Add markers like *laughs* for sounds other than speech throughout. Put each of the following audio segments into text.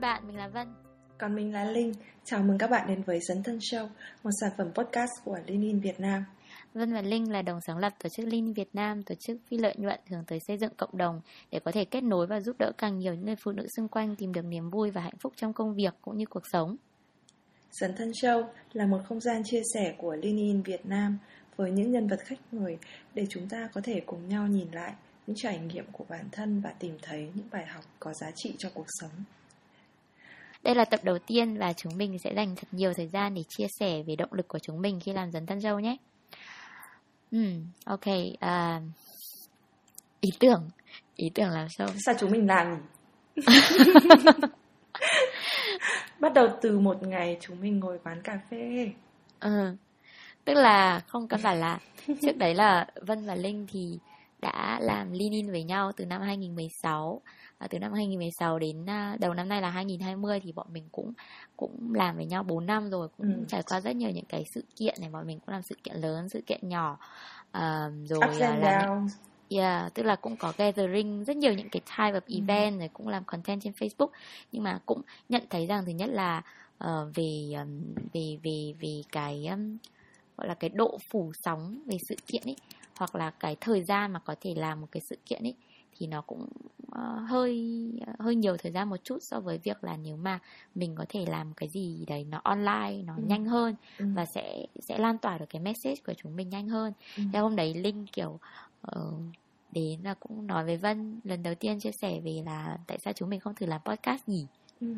bạn, mình là Vân. Còn mình là Linh. Chào mừng các bạn đến với Dấn Thân Show, một sản phẩm podcast của Lenin Việt Nam. Vân và Linh là đồng sáng lập tổ chức Lenin Việt Nam, tổ chức phi lợi nhuận hướng tới xây dựng cộng đồng để có thể kết nối và giúp đỡ càng nhiều những người phụ nữ xung quanh tìm được niềm vui và hạnh phúc trong công việc cũng như cuộc sống. Dấn Thân Show là một không gian chia sẻ của Lenin Việt Nam với những nhân vật khách mời để chúng ta có thể cùng nhau nhìn lại những trải nghiệm của bản thân và tìm thấy những bài học có giá trị cho cuộc sống. Đây là tập đầu tiên và chúng mình sẽ dành thật nhiều thời gian để chia sẻ về động lực của chúng mình khi làm dần thân dâu nhé. Hmm, ok. Uh, ý tưởng, ý tưởng làm sao? Sao chúng mình làm *laughs* Bắt đầu từ một ngày chúng mình ngồi quán cà phê. Ừ. Tức là không căn bản là trước đấy là Vân và Linh thì đã làm lean in với nhau từ năm 2016 à, từ năm 2016 đến uh, đầu năm nay là 2020 thì bọn mình cũng cũng làm với nhau 4 năm rồi cũng ừ. trải qua rất nhiều những cái sự kiện này bọn mình cũng làm sự kiện lớn sự kiện nhỏ uh, rồi and làm Yeah, tức là cũng có gathering rất nhiều những cái type of ừ. event ừ. rồi cũng làm content trên Facebook nhưng mà cũng nhận thấy rằng thứ nhất là uh, về um, về về về cái um, gọi là cái độ phủ sóng về sự kiện ấy hoặc là cái thời gian mà có thể làm một cái sự kiện ấy thì nó cũng uh, hơi hơi nhiều thời gian một chút so với việc là nếu mà mình có thể làm cái gì đấy nó online nó ừ. nhanh hơn ừ. và sẽ sẽ lan tỏa được cái message của chúng mình nhanh hơn. Ừ. Thế hôm đấy Linh kiểu uh, đến là cũng nói với Vân lần đầu tiên chia sẻ về là tại sao chúng mình không thử làm podcast nhỉ? Ừ.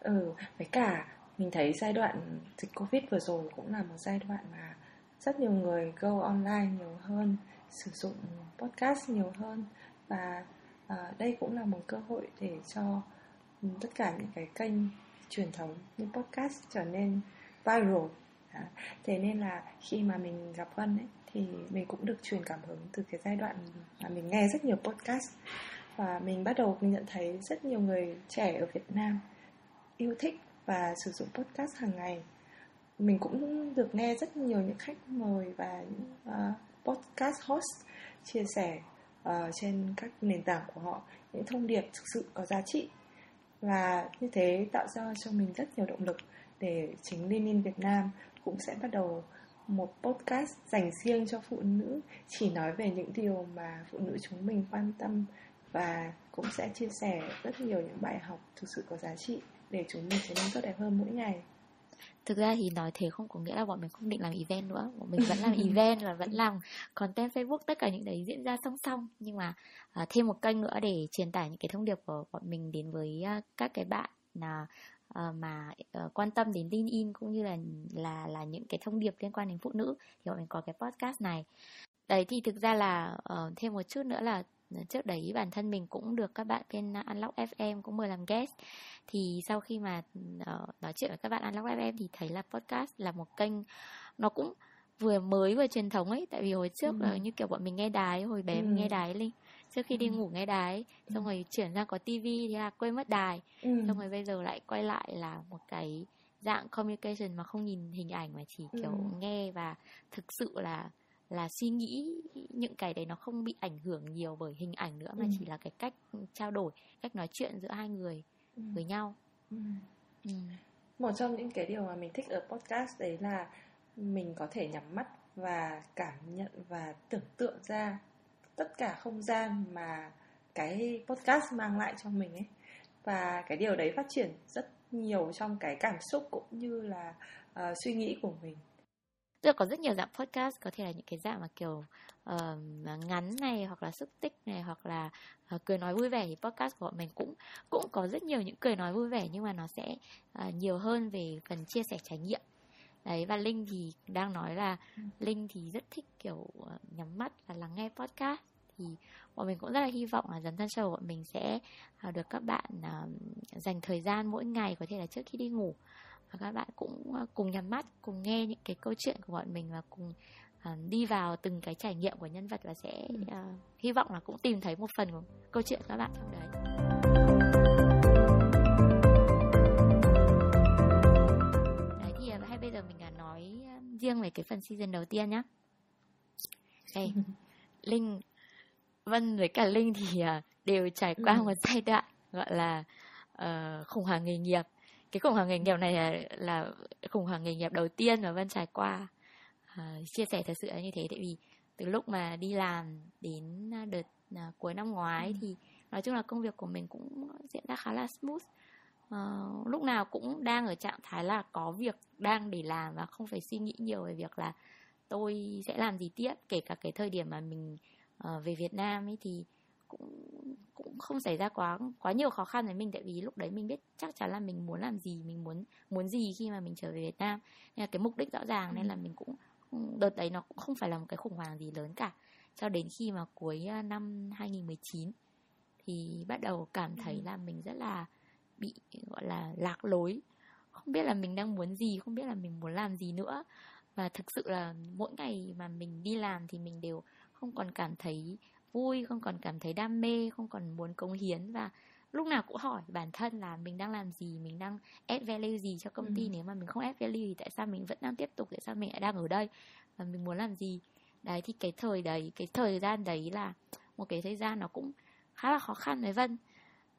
Ừ, với cả mình thấy giai đoạn dịch Covid vừa rồi cũng là một giai đoạn mà rất nhiều người go online nhiều hơn sử dụng podcast nhiều hơn và à, đây cũng là một cơ hội để cho ừ, tất cả những cái kênh truyền thống như podcast trở nên viral. À, thế nên là khi mà mình gặp Vân ấy thì mình cũng được truyền cảm hứng từ cái giai đoạn mà mình nghe rất nhiều podcast. Và mình bắt đầu mình nhận thấy rất nhiều người trẻ ở Việt Nam yêu thích và sử dụng podcast hàng ngày. Mình cũng được nghe rất nhiều những khách mời và những uh, podcast host chia sẻ uh, trên các nền tảng của họ những thông điệp thực sự có giá trị. Và như thế tạo ra cho mình rất nhiều động lực để chính Lenin Việt Nam cũng sẽ bắt đầu một podcast dành riêng cho phụ nữ chỉ nói về những điều mà phụ nữ chúng mình quan tâm và cũng sẽ chia sẻ rất nhiều những bài học thực sự có giá trị để chúng mình trở nên tốt đẹp hơn mỗi ngày thực ra thì nói thế không có nghĩa là bọn mình không định làm event nữa. Bọn mình vẫn làm *laughs* event và vẫn làm content facebook tất cả những đấy diễn ra song song. Nhưng mà uh, thêm một kênh nữa để truyền tải những cái thông điệp của bọn mình đến với uh, các cái bạn là uh, mà uh, quan tâm đến tin in cũng như là là là những cái thông điệp liên quan đến phụ nữ thì bọn mình có cái podcast này. Đấy thì thực ra là uh, thêm một chút nữa là trước đấy bản thân mình cũng được các bạn bên Unlock FM cũng mời làm guest thì sau khi mà uh, nói chuyện với các bạn Unlock FM thì thấy là podcast là một kênh nó cũng vừa mới vừa truyền thống ấy tại vì hồi trước ừ. là như kiểu bọn mình nghe đài hồi bé ừ. mình nghe đái linh trước khi đi ngủ nghe đái ừ. xong rồi chuyển sang có tivi thì là quên mất đài ừ. xong rồi bây giờ lại quay lại là một cái dạng communication mà không nhìn hình ảnh mà chỉ kiểu ừ. nghe và thực sự là là suy nghĩ những cái đấy nó không bị ảnh hưởng nhiều bởi hình ảnh nữa mà ừ. chỉ là cái cách trao đổi cách nói chuyện giữa hai người ừ. với nhau ừ. Ừ. một trong những cái điều mà mình thích ở podcast đấy là mình có thể nhắm mắt và cảm nhận và tưởng tượng ra tất cả không gian mà cái podcast mang lại cho mình ấy và cái điều đấy phát triển rất nhiều trong cái cảm xúc cũng như là uh, suy nghĩ của mình Tức có rất nhiều dạng podcast có thể là những cái dạng mà kiểu uh, ngắn này hoặc là xúc tích này hoặc là uh, cười nói vui vẻ thì podcast của bọn mình cũng cũng có rất nhiều những cười nói vui vẻ nhưng mà nó sẽ uh, nhiều hơn về phần chia sẻ trải nghiệm. Đấy và linh thì đang nói là ừ. linh thì rất thích kiểu nhắm mắt và lắng nghe podcast. Thì bọn mình cũng rất là hy vọng là dần thân show bọn mình sẽ được các bạn dành thời gian mỗi ngày có thể là trước khi đi ngủ và các bạn cũng ờ, cùng nhắm mắt cùng nghe những cái câu chuyện của bọn mình và cùng uh, đi vào từng cái trải nghiệm của nhân vật và sẽ uh, hy vọng là cũng tìm thấy một phần của câu chuyện các bạn trong đấy. Đấy thì hay bây giờ mình là nói riêng về cái phần season đầu tiên nhá. Đây *laughs* linh vân với cả linh thì uh, đều trải qua ừ. một giai đoạn gọi là uh, khủng hoảng nghề nghiệp cái khủng hoảng nghề nghiệp này là, là khủng hoảng nghề nghiệp đầu tiên mà vân trải qua. Uh, chia sẻ thật sự là như thế tại vì từ lúc mà đi làm đến đợt uh, cuối năm ngoái ừ. thì nói chung là công việc của mình cũng diễn ra khá là smooth. Uh, lúc nào cũng đang ở trạng thái là có việc đang để làm và không phải suy nghĩ nhiều về việc là tôi sẽ làm gì tiếp. Kể cả cái thời điểm mà mình uh, về Việt Nam ấy thì cũng cũng không xảy ra quá quá nhiều khó khăn với mình tại vì lúc đấy mình biết chắc chắn là mình muốn làm gì mình muốn muốn gì khi mà mình trở về Việt Nam. Nên là cái mục đích rõ ràng nên là mình cũng đợt đấy nó cũng không phải là một cái khủng hoảng gì lớn cả. Cho đến khi mà cuối ờ, năm 2019 thì bắt đầu cảm thấy ừ. là mình rất là bị gọi là lạc lối. Không biết là mình đang muốn gì không biết là mình muốn làm gì nữa. Và thực sự là mỗi ngày mà mình đi làm thì mình đều không còn cảm thấy vui không còn cảm thấy đam mê không còn muốn cống hiến và lúc nào cũng hỏi bản thân là mình đang làm gì mình đang add value gì cho công ty ừ. nếu mà mình không add value thì tại sao mình vẫn đang tiếp tục tại sao mình lại đang ở đây và mình muốn làm gì đấy thì cái thời đấy cái thời gian đấy là một cái thời gian nó cũng khá là khó khăn với vân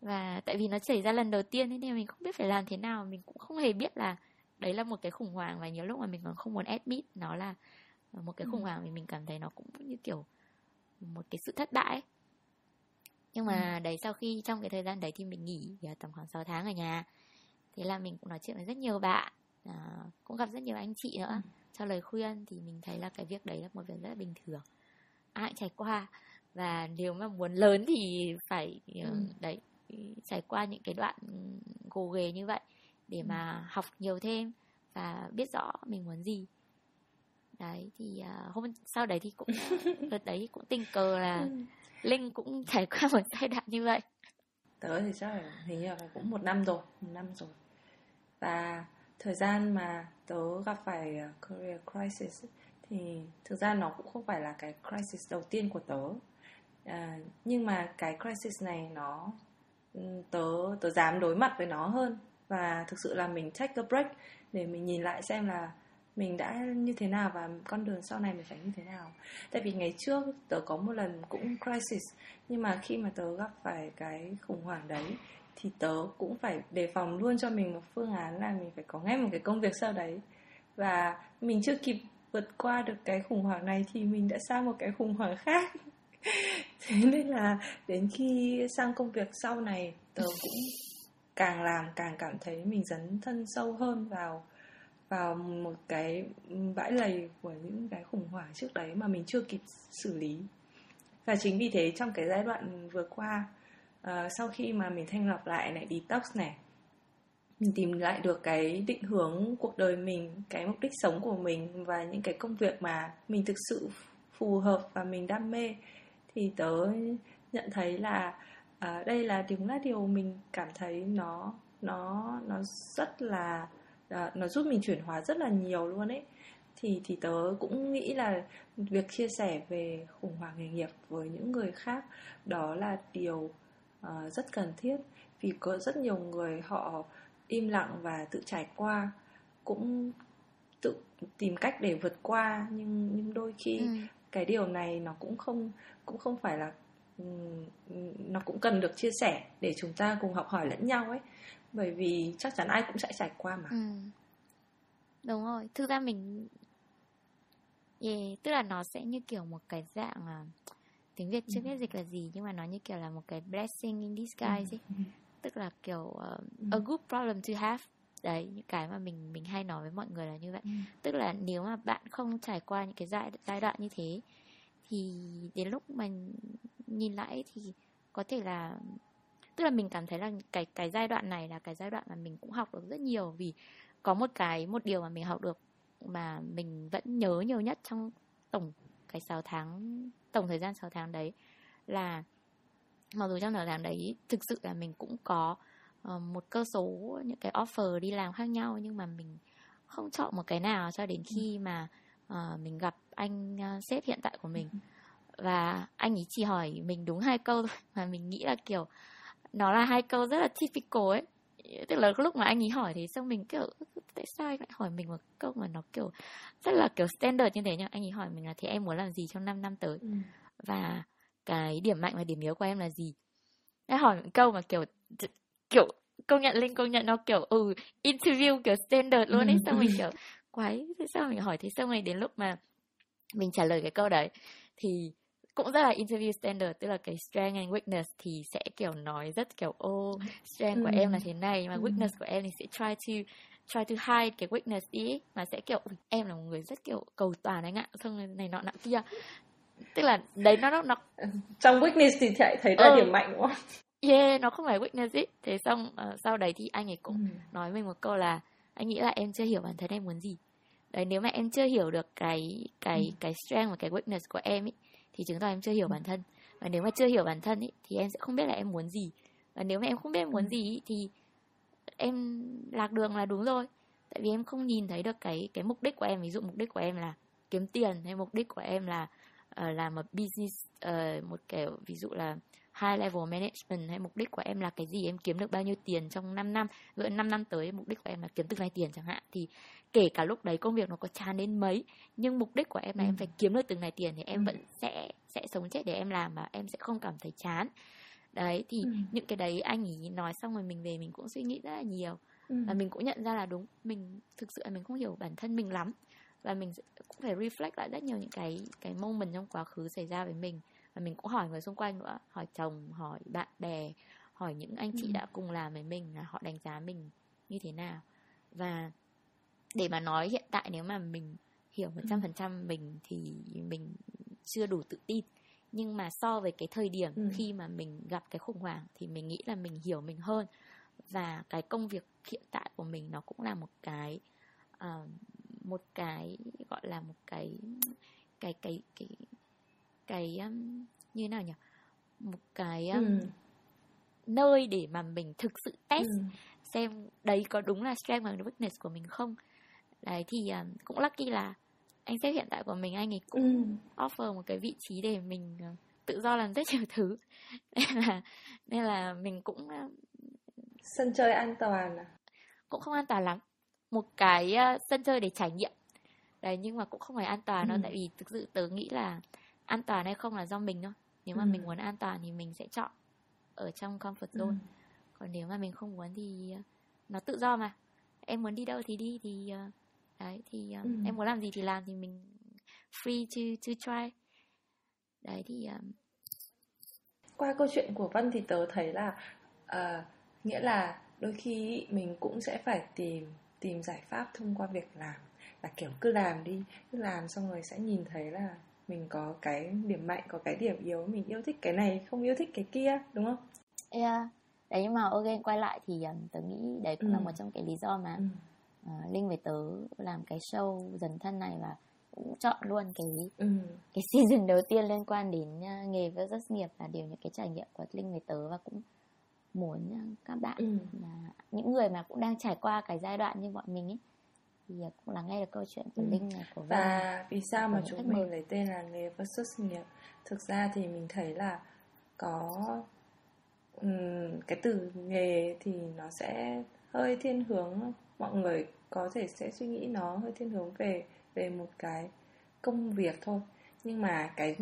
và tại vì nó xảy ra lần đầu tiên nên mình không biết phải làm thế nào mình cũng không hề biết là đấy là một cái khủng hoảng và nhiều lúc mà mình còn không muốn admit nó là một cái khủng ừ. hoảng vì mình cảm thấy nó cũng như kiểu một cái sự thất bại nhưng mà ừ. đấy sau khi trong cái thời gian đấy thì mình nghỉ tầm khoảng 6 tháng ở nhà thế là mình cũng nói chuyện với rất nhiều bạn à, cũng gặp rất nhiều anh chị nữa ừ. cho lời khuyên thì mình thấy là cái việc đấy là một việc rất là bình thường ai trải qua và nếu mà muốn lớn thì phải ờ, ừ. đấy trải qua những cái đoạn gồ ghề như vậy để ừ. mà học nhiều thêm và biết rõ mình muốn gì đấy thì uh, hôm sau đấy thì cũng *laughs* đợt đấy cũng tình cờ là ừ. linh cũng trải qua một giai đoạn như vậy. Tớ thì chắc là hình như là cũng một năm rồi một năm rồi. Và thời gian mà tớ gặp phải ờ, career crisis thì thực ra nó cũng không phải là cái crisis đầu tiên của tớ. À, nhưng mà cái crisis này nó ừ, tớ tớ dám đối mặt với nó hơn. Và thực sự là mình take a break để mình nhìn lại xem là mình đã như thế nào và con đường sau này mình phải như thế nào. Tại vì ngày trước tớ có một lần cũng crisis, nhưng mà khi mà tớ gặp phải cái khủng hoảng đấy, thì tớ cũng phải đề phòng luôn cho mình một phương án là mình phải có ngay một cái công việc sau đấy. Và mình chưa kịp vượt qua được cái khủng hoảng này thì mình đã sang một cái khủng hoảng khác. *laughs* Thế nên là đến khi sang công việc sau này, tớ cũng càng làm càng cảm thấy mình dấn thân sâu hơn vào vào một cái bãi lầy của những cái khủng hoảng trước đấy mà mình chưa kịp xử lý. Và chính vì thế trong cái giai đoạn vừa qua uh, sau khi mà mình thanh lọc lại này detox này mình tìm lại được cái định hướng cuộc đời mình cái mục đích sống của mình và những cái công việc mà mình thực sự phù hợp và mình đam mê thì tớ nhận thấy là uh, đây là đúng là điều mình cảm thấy nó nó nó rất là uh, nó giúp mình chuyển hóa rất là nhiều luôn ấy thì thì tớ cũng nghĩ là việc chia sẻ về khủng hoảng nghề nghiệp với những người khác đó là điều uh, rất cần thiết vì có rất nhiều người họ im lặng và tự trải qua cũng tự tìm cách để vượt qua nhưng nhưng đôi khi ừ. cái điều này nó cũng không cũng không phải là nó cũng cần được chia sẻ để chúng ta cùng học hỏi lẫn nhau ấy bởi vì chắc chắn ai cũng sẽ trải qua mà ừ. đúng rồi thực ra mình yeah, tức là nó sẽ như kiểu một cái dạng uh, tiếng việt chưa ừ. biết dịch là gì nhưng mà nó như kiểu là một cái blessing in disguise ấy ừ. tức là kiểu uh, a good problem to have đấy những cái mà mình mình hay nói với mọi người là như vậy ừ. tức là nếu mà bạn không trải qua những cái giai giai đoạn như thế thì đến lúc mà nhìn lại thì có thể là tức là mình cảm thấy là cái cái giai đoạn này là cái giai đoạn mà mình cũng học được rất nhiều vì có một cái một điều mà mình học được mà mình vẫn nhớ nhiều nhất trong tổng cái 6 tháng tổng thời gian 6 tháng đấy là mặc dù trong thời tháng đấy thực sự là mình cũng có uh, một cơ số những cái offer đi làm khác nhau nhưng mà mình không chọn một cái nào cho đến khi mà uh, mình gặp anh uh, sếp hiện tại của mình và anh ấy chỉ hỏi mình đúng hai câu thôi mà mình nghĩ là kiểu nó là hai câu rất là typical ấy. Tức là lúc mà anh ấy hỏi thì xong mình kiểu tại sao anh lại hỏi mình một câu mà nó kiểu rất là kiểu standard như thế nhá anh ấy hỏi mình là thì em muốn làm gì trong 5 năm tới? Ừ. và cái điểm mạnh và điểm yếu của em là gì? Em hỏi một câu mà kiểu kiểu công nhận linh công nhận nó kiểu ừ interview kiểu standard luôn ấy. Xong mình kiểu *laughs* quái thế sao mình hỏi thế? Xong rồi đến lúc mà mình trả lời cái câu đấy thì cũng rất là interview standard tức là cái strength and weakness thì sẽ kiểu nói rất kiểu ô oh, strength ừ. của em là thế này mà ừ. weakness của em thì sẽ try to try to hide cái weakness đi mà sẽ kiểu em là một người rất kiểu cầu toàn anh ạ xong rồi này nọ nọ kia tức là đấy nó nó, nó... trong weakness thì thấy thấy là ừ. điểm mạnh không yeah nó không phải weakness ý thế xong uh, sau đấy thì anh ấy cũng ừ. nói mình một câu là anh nghĩ là em chưa hiểu bản thân em muốn gì đấy nếu mà em chưa hiểu được cái cái ừ. cái strength và cái weakness của em ý thì chứng tỏ em chưa hiểu ừ. bản thân và nếu mà chưa hiểu bản thân ý, thì em sẽ không biết là em muốn gì và nếu mà em không biết em muốn ừ. gì ý, thì em lạc đường là đúng rồi tại vì em không nhìn thấy được cái cái mục đích của em ví dụ mục đích của em là kiếm tiền hay mục đích của em là uh, làm một business uh, một kiểu ví dụ là high level management hay mục đích của em là cái gì em kiếm được bao nhiêu tiền trong 5 năm rồi 5 năm tới mục đích của em là kiếm từng này tiền chẳng hạn thì kể cả lúc đấy công việc nó có chán đến mấy nhưng mục đích của em là ừ. em phải kiếm được từng này tiền thì em ừ. vẫn sẽ sẽ sống chết để em làm và em sẽ không cảm thấy chán đấy thì ừ. những cái đấy anh ấy nói xong rồi mình về mình cũng suy nghĩ rất là nhiều ừ. và mình cũng nhận ra là đúng mình thực sự là mình không hiểu bản thân mình lắm và mình cũng phải reflect lại rất nhiều những cái cái moment trong quá khứ xảy ra với mình và mình cũng hỏi người xung quanh nữa hỏi chồng hỏi bạn bè hỏi những anh chị ừ. đã cùng làm với mình là họ đánh giá mình như thế nào và để mà nói hiện tại nếu mà mình hiểu một trăm phần trăm mình thì mình chưa đủ tự tin nhưng mà so với cái thời điểm ừ. khi mà mình gặp cái khủng hoảng thì mình nghĩ là mình hiểu mình hơn và cái công việc hiện tại của mình nó cũng là một cái uh, một cái gọi là một cái cái cái cái cái um, như nào nhỉ một cái um, ừ. nơi để mà mình thực sự test ừ. xem đấy có đúng là strength và weakness của mình không đấy thì um, cũng lucky là anh sếp hiện tại của mình anh ấy cũng ừ. offer một cái vị trí để mình uh, tự do làm rất nhiều *laughs* thứ nên là nên là mình cũng uh, sân chơi an toàn à cũng không an toàn lắm một cái uh, sân chơi để trải nghiệm đấy nhưng mà cũng không phải an toàn ừ. đâu tại vì thực sự tớ nghĩ là an toàn hay không là do mình thôi nếu mà ừ. mình muốn an toàn thì mình sẽ chọn ở trong comfort zone ừ. còn nếu mà mình không muốn thì uh, nó tự do mà em muốn đi đâu thì đi thì uh, đấy thì um, ừ. em muốn làm gì thì làm thì mình free to to try đấy thì um... qua câu chuyện của Vân thì tớ thấy là uh, nghĩa là đôi khi mình cũng sẽ phải tìm tìm giải pháp thông qua việc làm là kiểu cứ làm đi cứ làm xong rồi sẽ nhìn thấy là mình có cái điểm mạnh có cái điểm yếu mình yêu thích cái này không yêu thích cái kia đúng không yeah. đấy nhưng mà ok quay lại thì um, tớ nghĩ đấy cũng ừ. là một trong cái lý do mà ừ. uh, linh với tớ làm cái show dần thân này và cũng chọn luôn cái ừ. cái *laughs* season đầu tiên liên quan đến uh, nghề versus nghiệp là đều những cái trải nghiệm của linh với tớ và cũng muốn uh, các bạn ừ. là những người mà cũng đang trải qua cái giai đoạn như bọn mình ấy thì cũng là nghe được câu chuyện của ừ. Linh này của Và Và vì sao mà chúng mình lấy tên là nghề versus nghiệp Thực ra thì mình thấy là có um, cái từ nghề thì nó sẽ hơi thiên hướng mọi người có thể sẽ suy nghĩ nó hơi thiên hướng về về một cái công việc thôi. Nhưng mà cái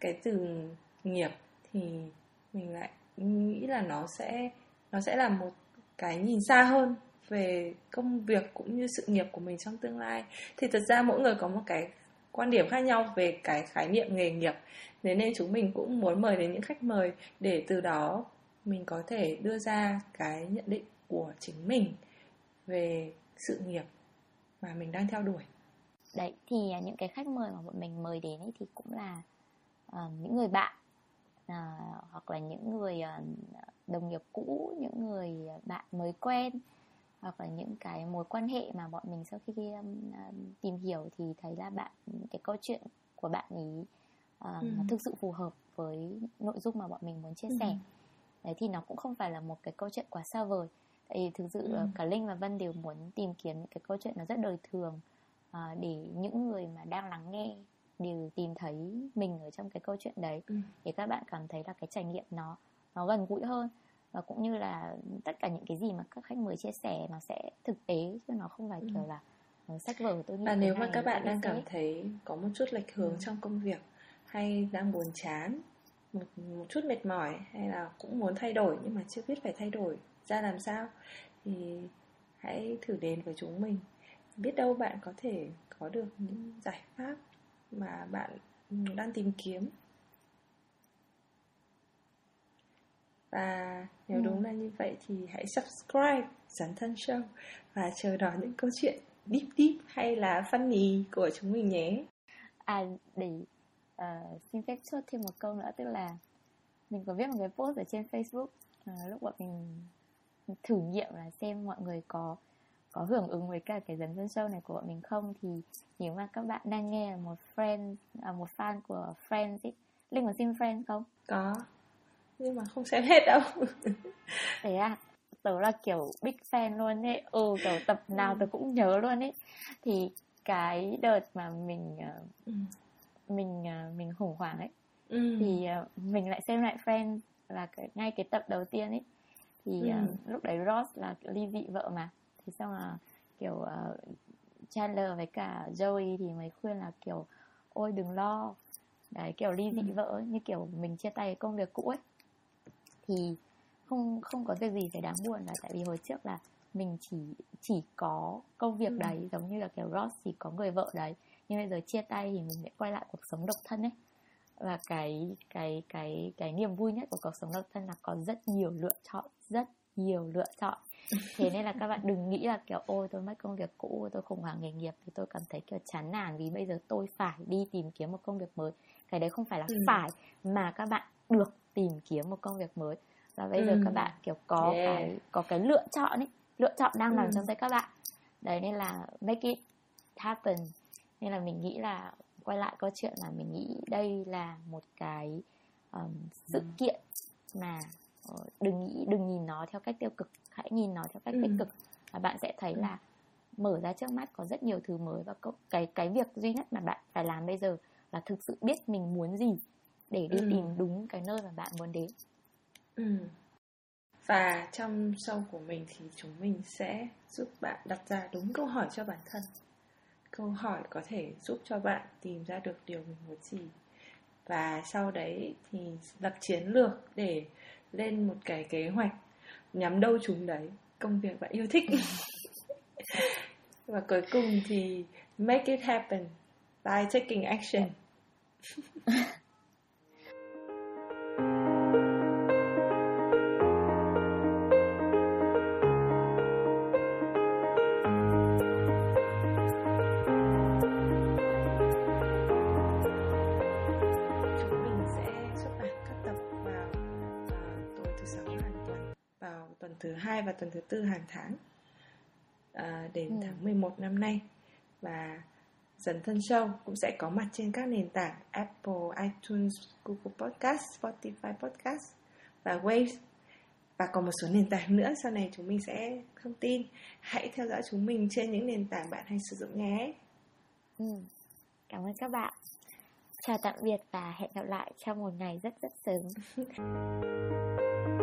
cái từ nghiệp thì mình lại nghĩ là nó sẽ nó sẽ là một cái nhìn xa hơn về công việc cũng như sự nghiệp của mình trong tương lai. Thì thật ra mỗi người có một cái quan điểm khác nhau về cái khái niệm nghề nghiệp. Thế nên chúng mình cũng muốn mời đến những khách mời để từ đó mình có thể đưa ra cái nhận định của chính mình về sự nghiệp mà mình đang theo đuổi. Đấy thì à, những cái khách mời mà bọn mình mời đến ấy thì cũng là uh, những người bạn uh, hoặc là những người uh, đồng nghiệp cũ những người bạn mới quen hoặc là những cái mối quan hệ mà bọn mình sau khi um, tìm hiểu thì thấy là bạn cái câu chuyện của bạn ấy uh, ừ. thực sự phù hợp với nội dung mà bọn mình muốn chia sẻ ừ. đấy thì nó cũng không phải là một cái câu chuyện quá xa vời tại vì thực sự ừ. cả linh và vân đều muốn tìm kiếm những cái câu chuyện nó rất đời thường uh, để những người mà đang lắng nghe đều tìm thấy mình ở trong cái câu chuyện đấy ừ. để các bạn cảm thấy là cái trải nghiệm nó nó gần gũi hơn và cũng như là tất cả những cái gì mà các khách mời chia sẻ nó sẽ thực tế chứ nó không phải ừ. kiểu là uh, sách vở tôi nghĩ và nếu mà các bạn đang cảm thấy có một chút lệch hướng ừ. trong công việc hay đang buồn chán một, một chút mệt mỏi hay là cũng muốn thay đổi nhưng mà chưa biết phải thay đổi ra làm sao thì hãy thử đến với chúng mình biết đâu bạn có thể có được những giải pháp mà bạn đang tìm kiếm và nếu ừ. đúng là như vậy thì hãy subscribe dấn thân show và chờ đón những câu chuyện deep deep hay là funny của chúng mình nhé à để uh, xin phép chốt thêm một câu nữa tức là mình có viết một cái post ở trên Facebook uh, lúc bọn mình thử nghiệm là xem mọi người có có hưởng ứng với cả cái dấn thân show này của bọn mình không thì nếu mà các bạn đang nghe một friend à, một fan của Friends ấy Linh có xem Friends không? Có nhưng mà không xem hết đâu. *laughs* Thế à? Tớ là kiểu big fan luôn ấy. Ừ kiểu tập nào tớ cũng nhớ luôn ấy. Thì cái đợt mà mình ừ. mình ờ, mình khủng hoảng ấy ừ. thì ờ, mình lại xem lại Friends là cái, ngay cái tập đầu tiên ấy. Thì ừ. uh, lúc đấy Ross là ly dị vợ mà. Thì xong là kiểu uh, Chandler với cả Joey thì mới khuyên là kiểu ôi đừng lo. Đấy kiểu ly dị ừ. vợ như kiểu mình chia tay công việc cũ ấy thì không không có việc gì phải đáng buồn là tại vì hồi trước là mình chỉ chỉ có công việc ừ. đấy giống như là kiểu Ross chỉ có người vợ đấy nhưng bây giờ chia tay thì mình lại quay lại cuộc sống độc thân ấy và cái cái cái cái niềm vui nhất của cuộc sống độc thân là có rất nhiều lựa chọn rất nhiều lựa chọn thế nên là các bạn đừng nghĩ là kiểu ôi tôi mất công việc cũ tôi khủng hoảng nghề nghiệp thì tôi cảm thấy kiểu chán nản vì bây giờ tôi phải đi tìm kiếm một công việc mới cái đấy không phải là ừ. phải mà các bạn được tìm kiếm một công việc mới và bây ừ. giờ các bạn kiểu có yeah. cái có cái lựa chọn ấy lựa chọn đang nằm ừ. trong tay các bạn đấy nên là make it happen nên là mình nghĩ là quay lại câu chuyện là mình nghĩ đây là một cái um, sự ừ. kiện mà uh, đừng nghĩ đừng nhìn nó theo cách tiêu cực hãy nhìn nó theo cách ừ. tích cực và bạn sẽ thấy ừ. là mở ra trước mắt có rất nhiều thứ mới và cái cái việc duy nhất mà bạn phải làm bây giờ là thực sự biết mình muốn gì để đi ừ. tìm đúng cái nơi mà bạn muốn đến. Ừ. và trong show của mình thì chúng mình sẽ giúp bạn đặt ra đúng câu hỏi cho bản thân. Câu hỏi có thể giúp cho bạn tìm ra được điều mình muốn gì. Và sau đấy thì lập chiến lược để lên một cái kế hoạch nhắm đâu chúng đấy công việc bạn yêu thích. *laughs* Và cuối cùng thì make it happen by taking action *laughs* tuần thứ tư hàng tháng à, đến ừ. tháng 11 năm nay. Và dần thân show cũng sẽ có mặt trên các nền tảng Apple, iTunes, Google Podcast, Spotify Podcast và Waves. Và còn một số nền tảng nữa sau này chúng mình sẽ thông tin. Hãy theo dõi chúng mình trên những nền tảng bạn hay sử dụng nhé ừ. cảm ơn các bạn. Chào tạm biệt và hẹn gặp lại trong một ngày rất rất sớm *laughs*